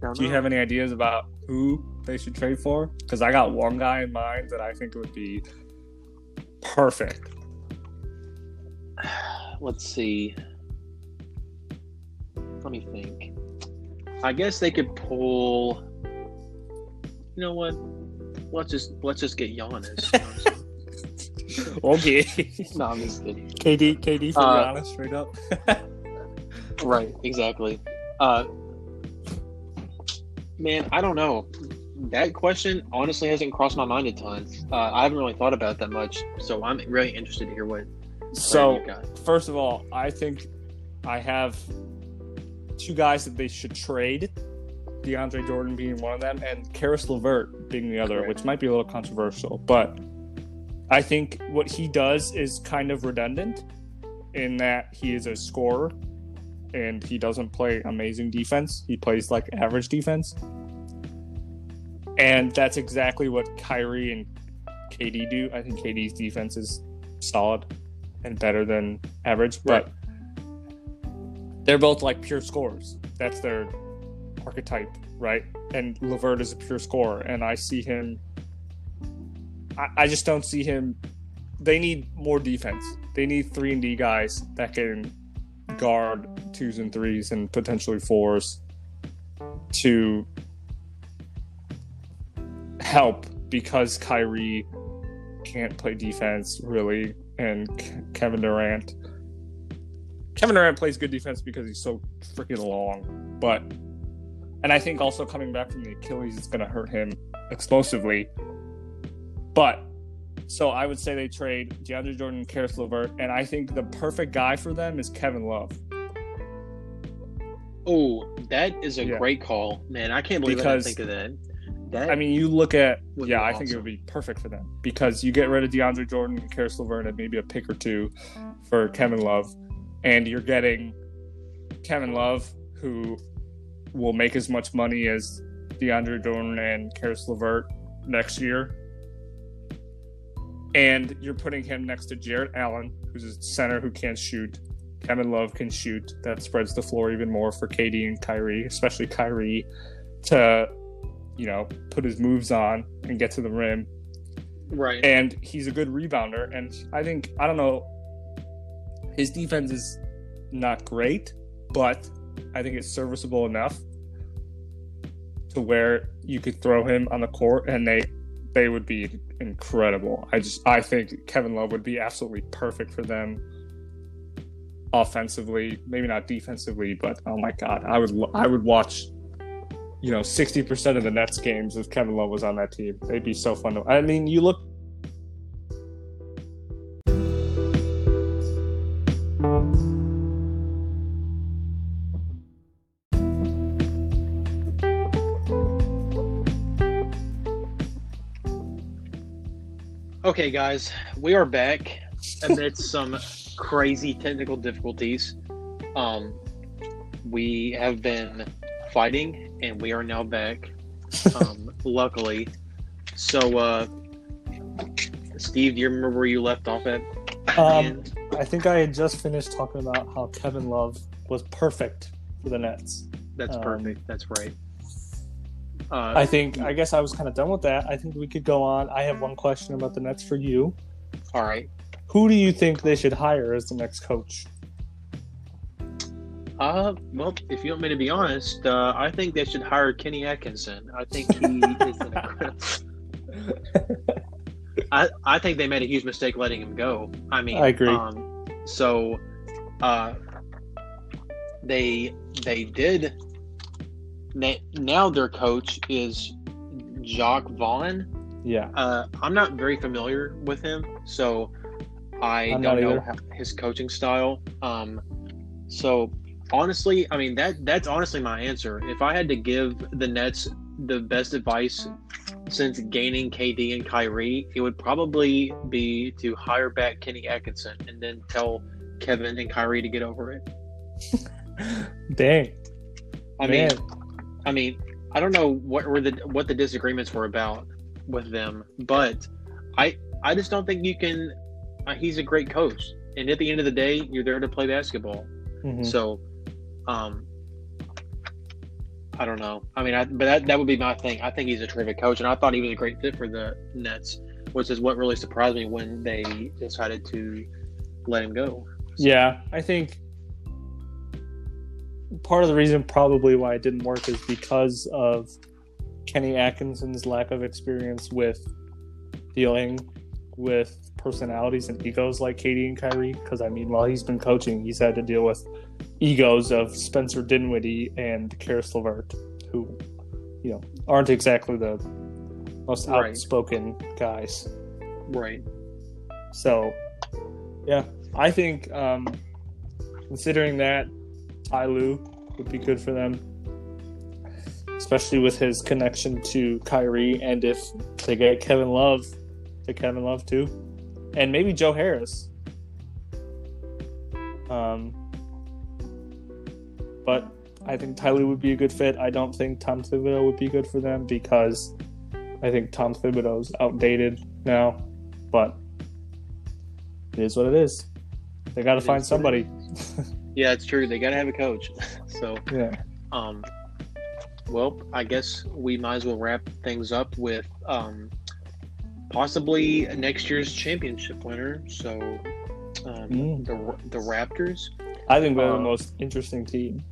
don't Do you know. have any ideas about who they should trade for? Because I got one guy in mind that I think would be perfect. Let's see. Let me think. I guess they could pull. You know what? Let's just let's just get Giannis. okay. no, I'm just kidding. KD, KD for Uh, Giannis, straight up. Right, exactly. Uh, man, I don't know. That question honestly hasn't crossed my mind a ton. Uh, I haven't really thought about it that much, so I'm really interested to hear what, so, first of all, I think I have two guys that they should trade. DeAndre Jordan being one of them, and Caris LeVert being the other, which might be a little controversial. But I think what he does is kind of redundant in that he is a scorer and he doesn't play amazing defense. He plays like average defense. And that's exactly what Kyrie and KD do. I think KD's defense is solid and better than average, but they're both like pure scorers. That's their archetype, right? And LeVert is a pure scorer, and I see him. I, I just don't see him. They need more defense. They need three and D guys that can guard twos and threes and potentially fours to help because Kyrie can't play defense really, and Kevin Durant. Kevin Durant plays good defense because he's so freaking long, but and I think also coming back from the Achilles is going to hurt him explosively. But so I would say they trade DeAndre Jordan, and Caris LeVert, and I think the perfect guy for them is Kevin Love. Oh, that is a Yeah. great call, man! I can't believe I didn't think of that. That I mean, you look at yeah, be I think it would be perfect for them because you get rid of DeAndre Jordan, and Caris LeVert, and maybe a pick or two for Kevin Love, and you're getting Kevin Love who will make as much money as DeAndre Jordan and Caris LeVert next year. And you're putting him next to Jarrett Allen, who's a center who can't shoot. Kevin Love can shoot. That spreads the floor even more for KD and Kyrie, especially Kyrie, to you know put his moves on and get to the rim. right. And he's a good rebounder. And I think I don't know, his defense is not great, but I think it's serviceable enough to where you could throw him on the court and they they would be incredible. I just I think Kevin Love would be absolutely perfect for them offensively, maybe not defensively, but oh my god, I would I would watch you know 60% of the Nets games if Kevin Love was on that team. They'd be so fun to I mean, you look Okay, guys, we are back amidst some crazy technical difficulties. Um, we have been fighting, and we are now back. Um, luckily, so uh, Steve, do you remember where you left off at? Um, I think I had just finished talking about how Kevin Love was perfect for the Nets. that's um, perfect. That's right. Uh, I think I guess I was kind of done with that. I think we could go on. I have one question about the Nets for you. all right. Who do you think they should hire as the next coach? Uh, well, if you want me to be honest, uh, I think they should hire Kenny Atkinson. I think he is an incredible. I, I think they made a huge mistake letting him go. I mean, I agree. Um, so, uh, they they did. Now their coach is Jacque Vaughn. Yeah, Uh, I'm not very familiar with him, so I I'm don't know either. his coaching style. Um, so honestly, I mean that that's honestly my answer. If I had to give the Nets the best advice since gaining KD and Kyrie, it would probably be to hire back Kenny Atkinson and then tell Kevin and Kyrie to get over it. dang. I Man. mean, I mean, I don't know what were the what the disagreements were about with them, but I I just don't think you can. Uh, he's a great coach, and at the end of the day, you're there to play basketball. Mhm. So, um, I don't know. I mean, I, but that, that would be my thing. I think he's a terrific coach, and I thought he was a great fit for the Nets, which is what really surprised me when they decided to let him go. Yeah, I think part of the reason probably why it didn't work is because of Kenny Atkinson's lack of experience with dealing with personalities and egos like KD and Kyrie. Because I mean, while he's been coaching, he's had to deal with egos of Spencer Dinwiddie and Caris LeVert, who you know aren't exactly the most Right. outspoken guys. Right. So, yeah, I think um, considering that Ty Lue would be good for them, especially with his connection to Kyrie, and if they get Kevin Love, to Kevin Love too, and maybe Joe Harris. Um, but I think Ty Lue would be a good fit. I don't think Tom Thibodeau would be good for them because I think Tom Thibodeau's outdated now, but it is what it is. They got to find somebody. Yeah, it's true. They got to have a coach. so, Yeah. um, well, I guess we might as well wrap things up with um, possibly next year's championship winner. So, um, Mm. the the Raptors. I think they're Uh, the most interesting team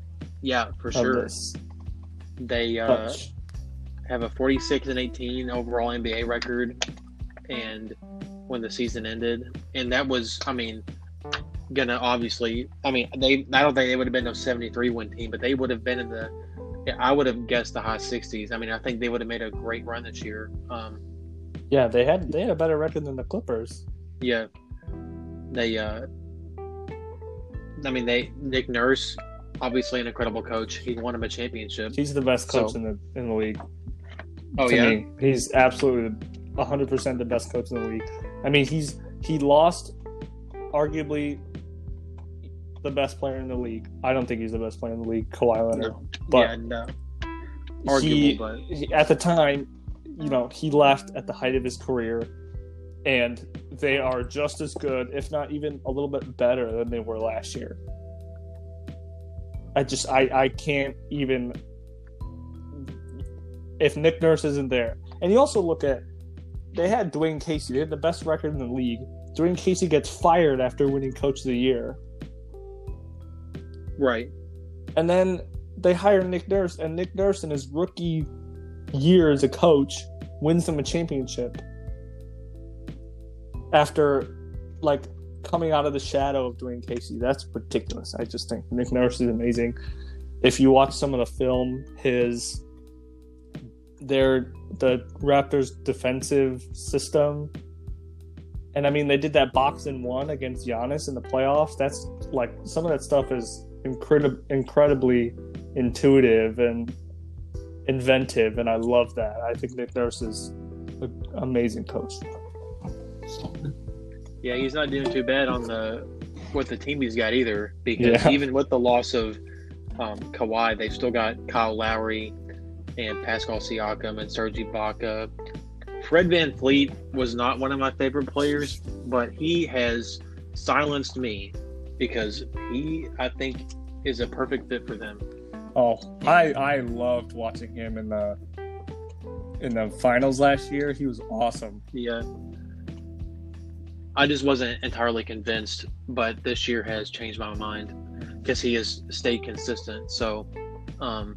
Yeah, for sure. this They uh, have a 46 and 18 overall NBA record, and when the season ended, and that was, I mean, gonna obviously, I mean, they, I don't think they would have been a 73 win team, but they would have been in the, I would have guessed the high 60s. I mean, I think they would have made a great run this year. Um, Yeah, they had they had a better record than the Clippers. yeah, they, uh, I mean, they Nick Nurse, obviously an incredible coach. He won him a championship. He's the best coach So- in the in the league. Oh yeah, me. he's absolutely hundred percent the best coach in the league. I mean, he's he lost arguably the best player in the league. I don't think he's the best player in the league, Kawhi Leonard. no, But yeah, no, arguable, he, but he- at the time, you know, he left at the height of his career, and they are just as good, if not even a little bit better than they were last year. I just I I can't even if Nick Nurse isn't there, and you also look at they had Dwane Casey, they had the best record in the league. Dwane Casey gets fired after winning Coach of the Year. Right. And then they hire Nick Nurse, and Nick Nurse in his rookie year as a coach wins them a championship after like coming out of the shadow of Dwane Casey. That's ridiculous. I just think Nick Nurse is amazing. If you watch some of the film, his their the Raptors defensive system. And I mean, they did that box and one against Giannis in the playoffs. That's like some of that stuff is incredible, incredibly intuitive and inventive, and I love that. I think Nick Nurse is an amazing coach. Yeah, he's not doing too bad on the what the team he's got either. Because Yeah. even with the loss of um, Kawhi, they've still got Kyle Lowry and Pascal Siakam and Serge Ibaka. Fred VanVleet was not one of my favorite players, but he has silenced me because he, I think, is a perfect fit for them. Oh, I I loved watching him in the in the finals last year. He was awesome. Yeah. I just wasn't entirely convinced, but this year has changed my mind because he has stayed consistent. So, um,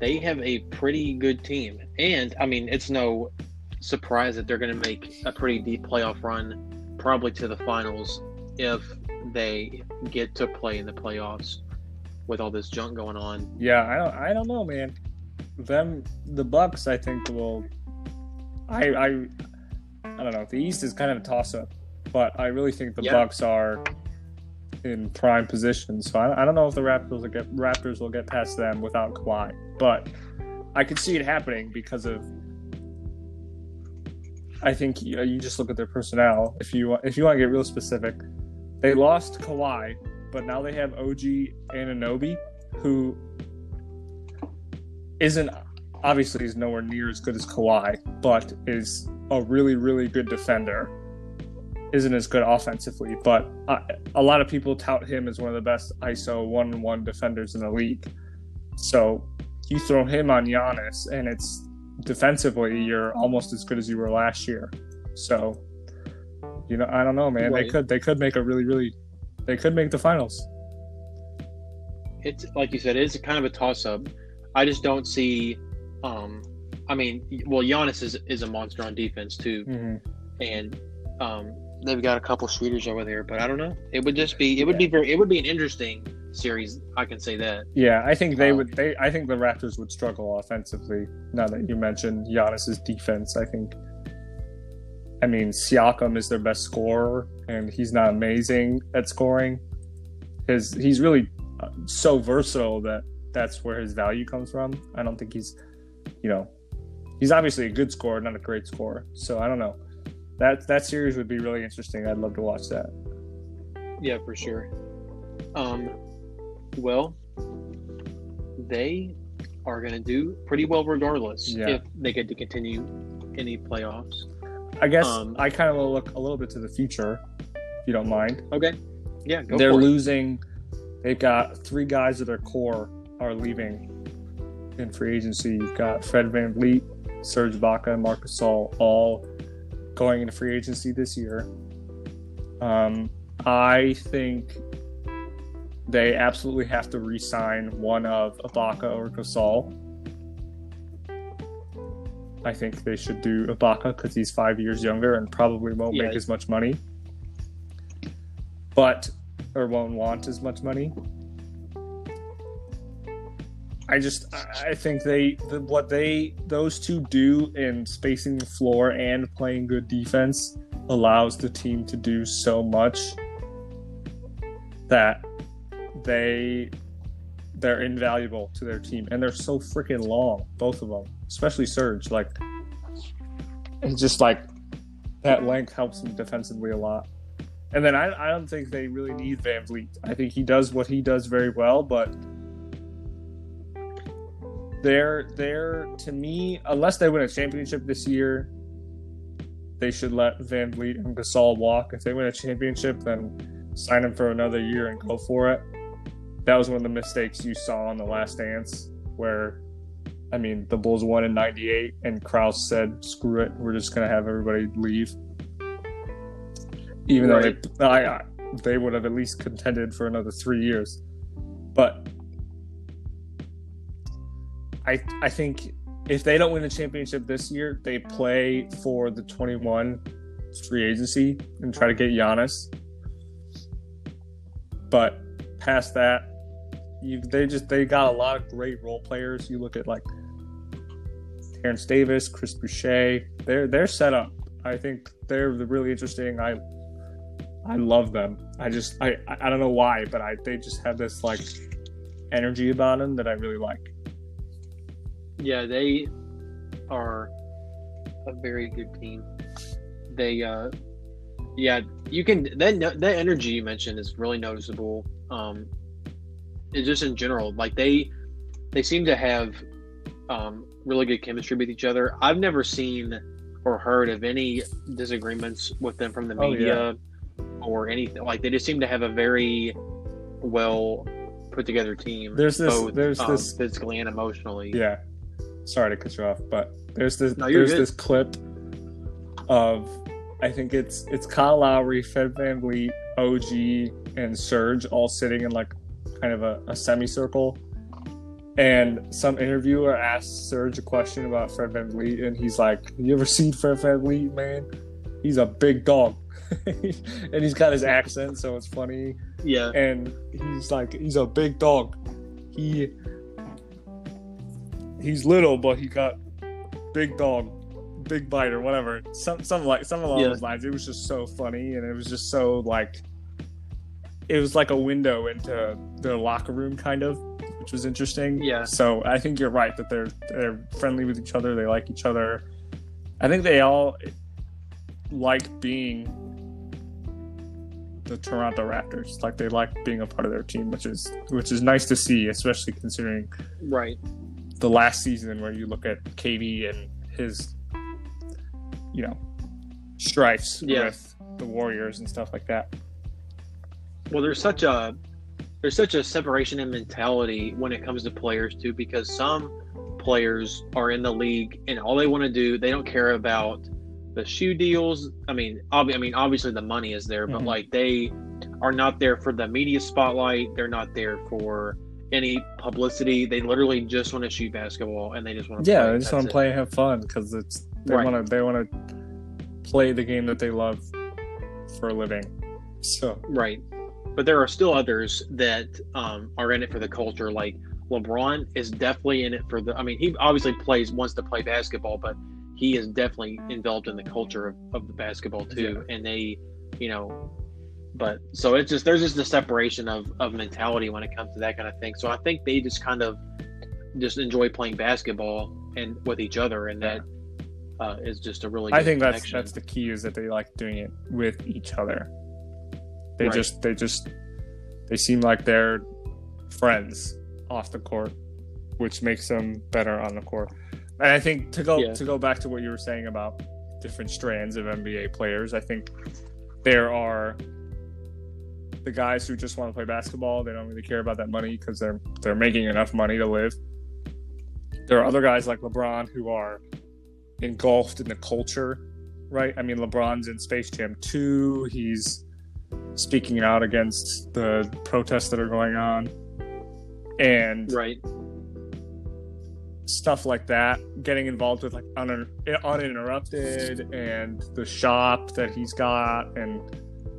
they have a pretty good team, and I mean, it's no surprise that they're going to make a pretty deep playoff run, probably to the finals, if they get to play in the playoffs with all this junk going on. Yeah, I don't I don't know, man. Them the Bucks, I think will. I I I don't know. The East is kind of a toss up, but I really think the Yeah. Bucks are in prime position. So I, I don't know if the Raptors will get Raptors will get past them without Kawhi, but I could see it happening because of. I think you, you just look at their personnel. If you want- if you want to get real specific, they lost Kawhi, but now they have OG Anunoby, who isn't obviously is nowhere near as good as Kawhi, but is a really really good defender. Isn't as good offensively, but a lot of people tout him as one of the best ISO one-on-one defenders in the league. So you throw him on Giannis, and it's defensively you're almost as good as you were last year. So you know, I don't know, man. Right. They could they could make a really really they could make the finals. It's like you said, it's kind of a toss up. I just don't see. Um, I mean, well, Giannis is is a monster on defense too, mm-hmm. and um, they've got a couple shooters over there. But I don't know. It would just be. It would yeah. be very. It would be an interesting series. I can say that. Yeah, I think they um, would. They. I think the Raptors would struggle offensively. Now that you mentioned Giannis's defense, I think. I mean, Siakam is their best scorer, and he's not amazing at scoring. His he's really uh, so versatile that that's where his value comes from. I don't think he's, you know, he's obviously a good scorer, not a great scorer. So I don't know. That that series would be really interesting. I'd love to watch that. Yeah, for sure. Um, well, they are going to do pretty well regardless yeah. if they get to continue any playoffs. I guess um, I kind of look a little bit to the future, if you don't mind. Okay. Yeah, They're losing. They've got three guys of their core are leaving in free agency. You've got Fred Van VanVleet, Serge Ibaka, and Marcus Gasol all going into free agency this year. Um, I think they absolutely have to re-sign one of Ibaka or Gasol. I think they should do Ibaka because he's five years younger and probably won't yeah. make as much money, but or won't want as much money. I just I think they the, what they those two do in spacing the floor and playing good defense allows the team to do so much that they they're invaluable to their team and they're so freaking long both of them especially Serge like it's just like that length helps them defensively a lot and then I, I don't think they really need VanVleet I think he does what he does very well but they're they're to me, unless they win a championship this year, they should let VanVleet and Gasol walk. If they win a championship, then sign him for another year and go for it. That was one of the mistakes you saw on the last dance where I mean the Bulls won in ninety eight and Krause said, Screw it, we're just gonna have everybody leave. Even right. though they I, they would have at least contended for another three years. But I I think if they don't win the championship this year, they play for the 21 free agency and try to get Giannis. But past that, you they just they got a lot of great role players. You look at like Terence Davis, Chris Boucher. They're they're set up. I think they're really interesting. I I love them. I just I I don't know why, but I they just have this like energy about them that I really like. Yeah, they are a very good team. They, uh, yeah, you can that that energy you mentioned is really noticeable. Um, just in general, like they they seem to have um, really good chemistry with each other. I've never seen or heard of any disagreements with them from the media oh, yeah. or anything. Like they just seem to have a very well put together team. There's this. Both, there's um, this physically and emotionally. Yeah, sorry to cut you off, but there's this no, there's good. this clip of I think it's it's Kyle Lowry, Fred VanVleet, OG, and Serge all sitting in like kind of a, a semicircle. And some interviewer asked Serge a question about Fred VanVleet, and he's like, You ever seen Fred VanVleet, man? He's a big dog. and he's got his accent, so it's funny. Yeah. And he's like, he's a big dog. He he's little, but he got big dog, big bite or whatever. Some some like some along yeah. those lines. It was just so funny, and it was just so like it was like a window into their locker room, kind of, which was interesting. Yeah. So I think you're right that they're they're friendly with each other. They like each other. I think they all like being the Toronto Raptors. Like they like being a part of their team, which is which is nice to see, especially considering right the last season where you look at KD and his, you know, strifes yeah. with the Warriors and stuff like that. Well, there's such a there's such a separation in mentality when it comes to players too, because some players are in the league and all they want to do, they don't care about the shoe deals. I mean, ob- I mean, obviously the money is there, but Mhm. like they are not there for the media spotlight. They're not there for any publicity. They literally just want to shoot basketball and they just want to. Yeah, play. they just want to play and have fun because it's they Right. want to they want to play the game that they love for a living. So Right. But there are still others that um, are in it for the culture. Like LeBron is definitely in it for the. I mean, he obviously plays wants to play basketball, but he is definitely involved in the culture of, of the basketball too. And they, you know, but so it's just there's just a separation of of mentality when it comes to that kind of thing. So I think they just kind of just enjoy playing basketball and with each other, and that uh, is just a really. I think that's connection. that's the key is that they like doing it with each other. They Right. just they just they seem like they're friends off the court, which makes them better on the court. And I think to go Yeah. to go back to what you were saying about different strands of NBA players, I think there are the guys who just want to play basketball. They don't really care about that money because they're they're making enough money to live. There are other guys like LeBron who are engulfed in the culture, right? I mean, LeBron's in Space Jam 2. He's speaking out against the protests that are going on and right. stuff like that. Getting involved with like un- uninterrupted and the shop that he's got and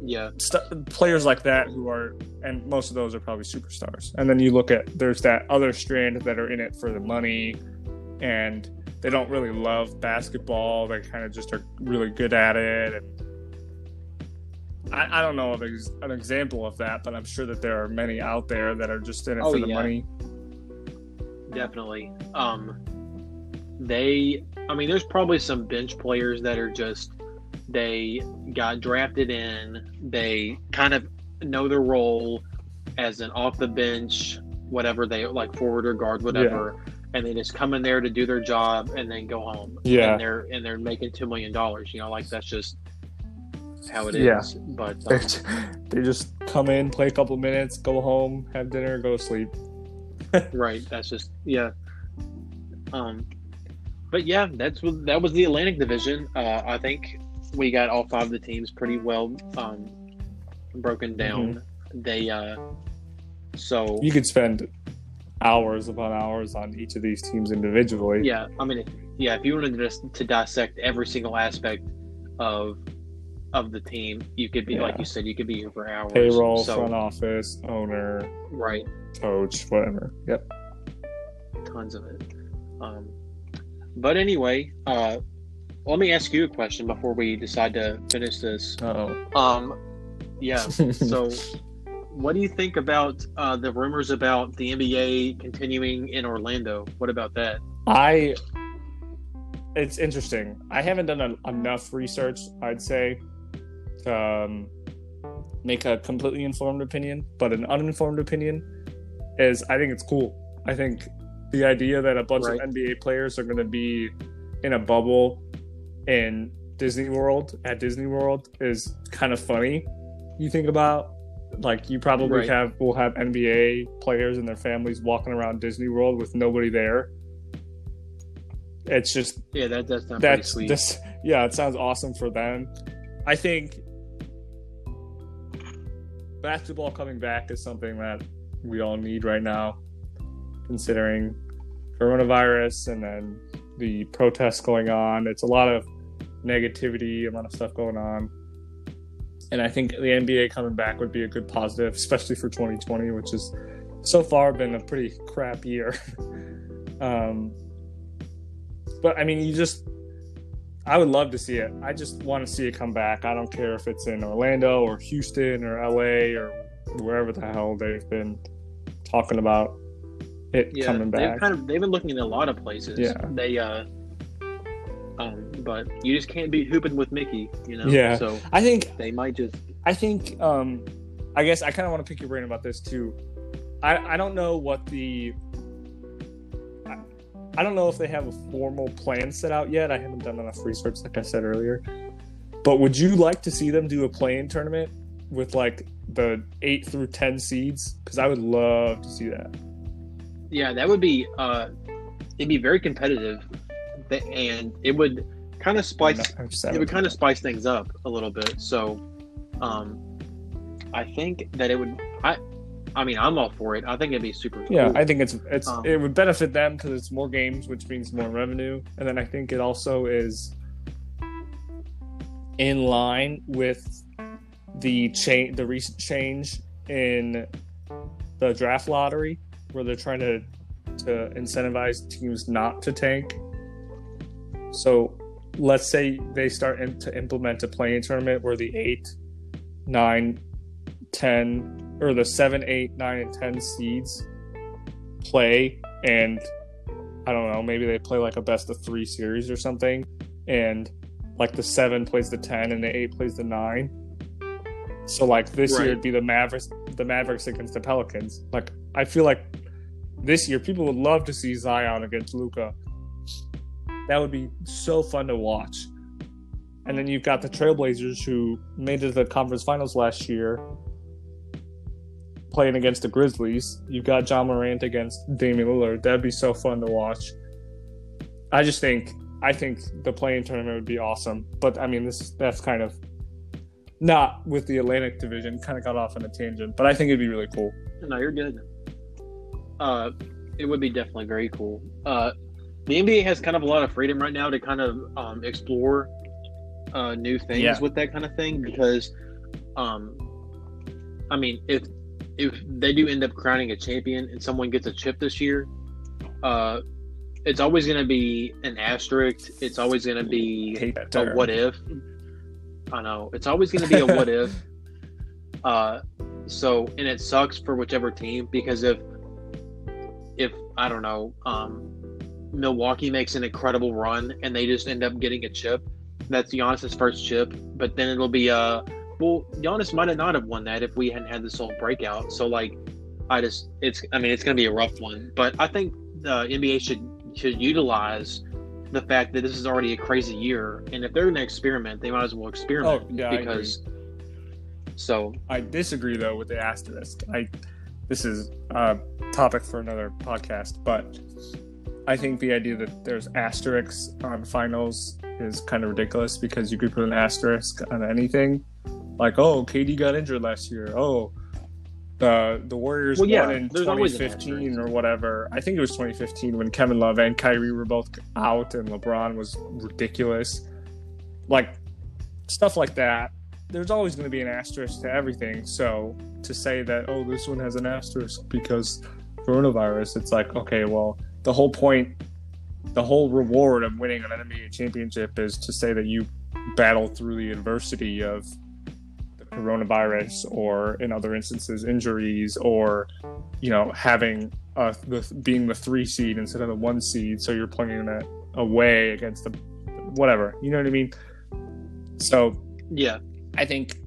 Yeah. st- players like that who are and most of those are probably superstars and then you look at there's that other strand that are in it for the money and they don't really love basketball they kind of just are really good at it and I, I don't know of ex- an example of that but i'm sure that there are many out there that are just in it Oh, for the yeah. money definitely. Um, they, I mean, there's probably some bench players that are just they got drafted in. They kind of know their role as an off the bench, whatever they like forward or guard, whatever, and they just come in there to do their job and then go home. Yeah. and they're and they're making two million dollars. You know, like that's just how it is. Yeah. But they um, just, they just come in play a couple minutes go home have dinner go to sleep. Right that's just yeah. Um but yeah that's what that was the atlantic division. Uh i think we got all five of the teams pretty well um broken down. They uh so you could spend hours upon hours on each of these teams individually. Yeah i mean yeah if you wanted to just to dissect every single aspect of of the team you could be Yeah. like you said you could be here for hours payroll so front office owner right coach whatever yep tons of it. Um, but anyway, uh, let me ask you a question before we decide to finish this. oh Um, yeah. So, what do you think about uh, the rumors about the NBA continuing in Orlando? What about that? I it's interesting. I haven't done a, enough research, I'd say, um, make a completely informed opinion. But an uninformed opinion is I think it's cool. I think the idea that a bunch Right. of NBA players are going to be in a bubble in Disney World at Disney World is kind of funny. You think about like you probably Right. have will have NBA players and their families walking around Disney World with nobody there. It's just Yeah, that does sound pretty that's this yeah it sounds awesome for them i think basketball coming back is something that we all need right now considering coronavirus and then the protests going on. It's a lot of negativity a lot of stuff going on. And i think the nba coming back would be a good positive especially for 2020 which has so far been a pretty crap year. Um but I mean, you just, I would love to see it. I just want to see it come back. I don't care if it's in Orlando or Houston or LA or wherever the hell they've been talking about it yeah, coming they've back. kind of they've been looking in a lot of places. Yeah. They uh, um, but you just can't be hooping with Mickey, you know. Yeah. So I think, they might just I think, um, I guess I kind of want to pick your brain about this too. I, I don't know what the, I don't know if they have a formal plan set out yet. I haven't done enough research, like I said earlier. But would you like to see them do a play-in tournament with like the eight through ten seeds because I would love to see that. Yeah, that would be uh, it'd be very competitive, and it would kind of spice it would kind of spice things up a little bit. So, um, I think that it would. I I mean, I'm all for it. I think it'd be super. Cool. Yeah, cool. I think it's it's um, it would benefit them because it's more games, which means more revenue, and then I think it also is in line with the change, the recent change in the draft lottery, where they're trying to to incentivize teams not to tank. So, let's say they start in, to implement a play-in tournament where the eight, nine, ten or the seven, eight, nine, and ten seeds play, and I don't know, maybe they play like a best of three series or something, and like the seven plays the ten and the eight plays the nine. So like this right. year it'd be the Mavericks, the Mavericks against the Pelicans. Like I feel like this year people would love to see Zion against Luka. That would be so fun to watch. And then you've got the Trailblazers who made it to the conference finals last year playing against the Grizzlies. You've got John Morant against Damian Lillard. That'd be so fun to watch. I just think I think the play-in tournament would be awesome. But I mean, this that's kind of not with the Atlantic Division. Kind of got off on a tangent, but I think it'd be really cool. No, you're good. Uh, it would be definitely very cool. Uh, the NBA has kind of a lot of freedom right now to kind of um, explore uh, new things yeah. with that kind of thing because, um, I mean, if if they do end up crowning a champion and someone gets a chip this year, uh, it's always going to be an asterisk. It's always going to be a what if. I know it's always going to be a what if. Uh, so and it sucks for whichever team because if if I don't know, um, Milwaukee makes an incredible run and they just end up getting a chip, that's Giannis's first chip. But then it'll be a well, Giannis might have not have won that if we hadn't had this whole breakout. So like, I just it's I mean it's going to be a rough one, but I think the NBA should should utilize the fact that this is already a crazy year, and if they're going to experiment, they might as well experiment. Oh, yeah, because. So I disagree though with the asterisk. I this is a topic for another podcast, but I think the idea that there's asterisks on finals is kind of ridiculous because you could put an asterisk on anything like, oh, KD got injured last year. Oh, the the Warriors well, yeah, won in 2015 or whatever. I think it was 2015 when Kevin Love and Kyrie were both out and LeBron was ridiculous. Like stuff like that. There's always going to be an asterisk to everything. So to say that oh this one has an asterisk because coronavirus, it's like okay, well the whole point, the whole reward of winning an NBA championship is to say that you battled through the adversity of coronavirus or in other instances injuries or you know having uh the, being the three seed instead of the one seed so you're playing that away against the whatever you know what i mean? So yeah. I think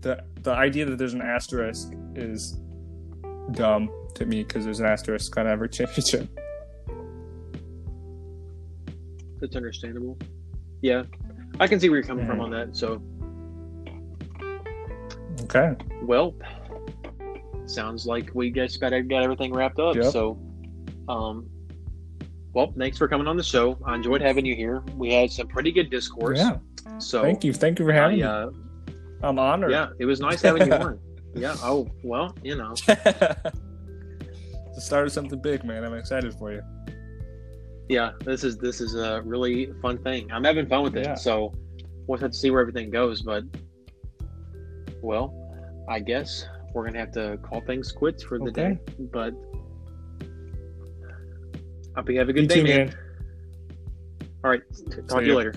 the the idea that there's an asterisk is dumb to me because there's an asterisk on every championship. That's understandable. Yeah. I can see where you're coming from on that so Okay. Well, sounds like we just got got everything wrapped up. Yep. So, um, well, thanks for coming on the show. I enjoyed having you here. We had some pretty good discourse. Yeah. So thank you, thank you for having I, uh, me. I'm honored. Yeah, it was nice having you on. Yeah. Oh well, you know. the start of something big, man. I'm excited for you. Yeah, this is this is a really fun thing. I'm having fun with it. Yeah. So we'll have to see where everything goes, but well, I guess we're gonna have to call things quits for the okay. day. But I hope you have a good you day, too, man. man. All right, talk See to you later.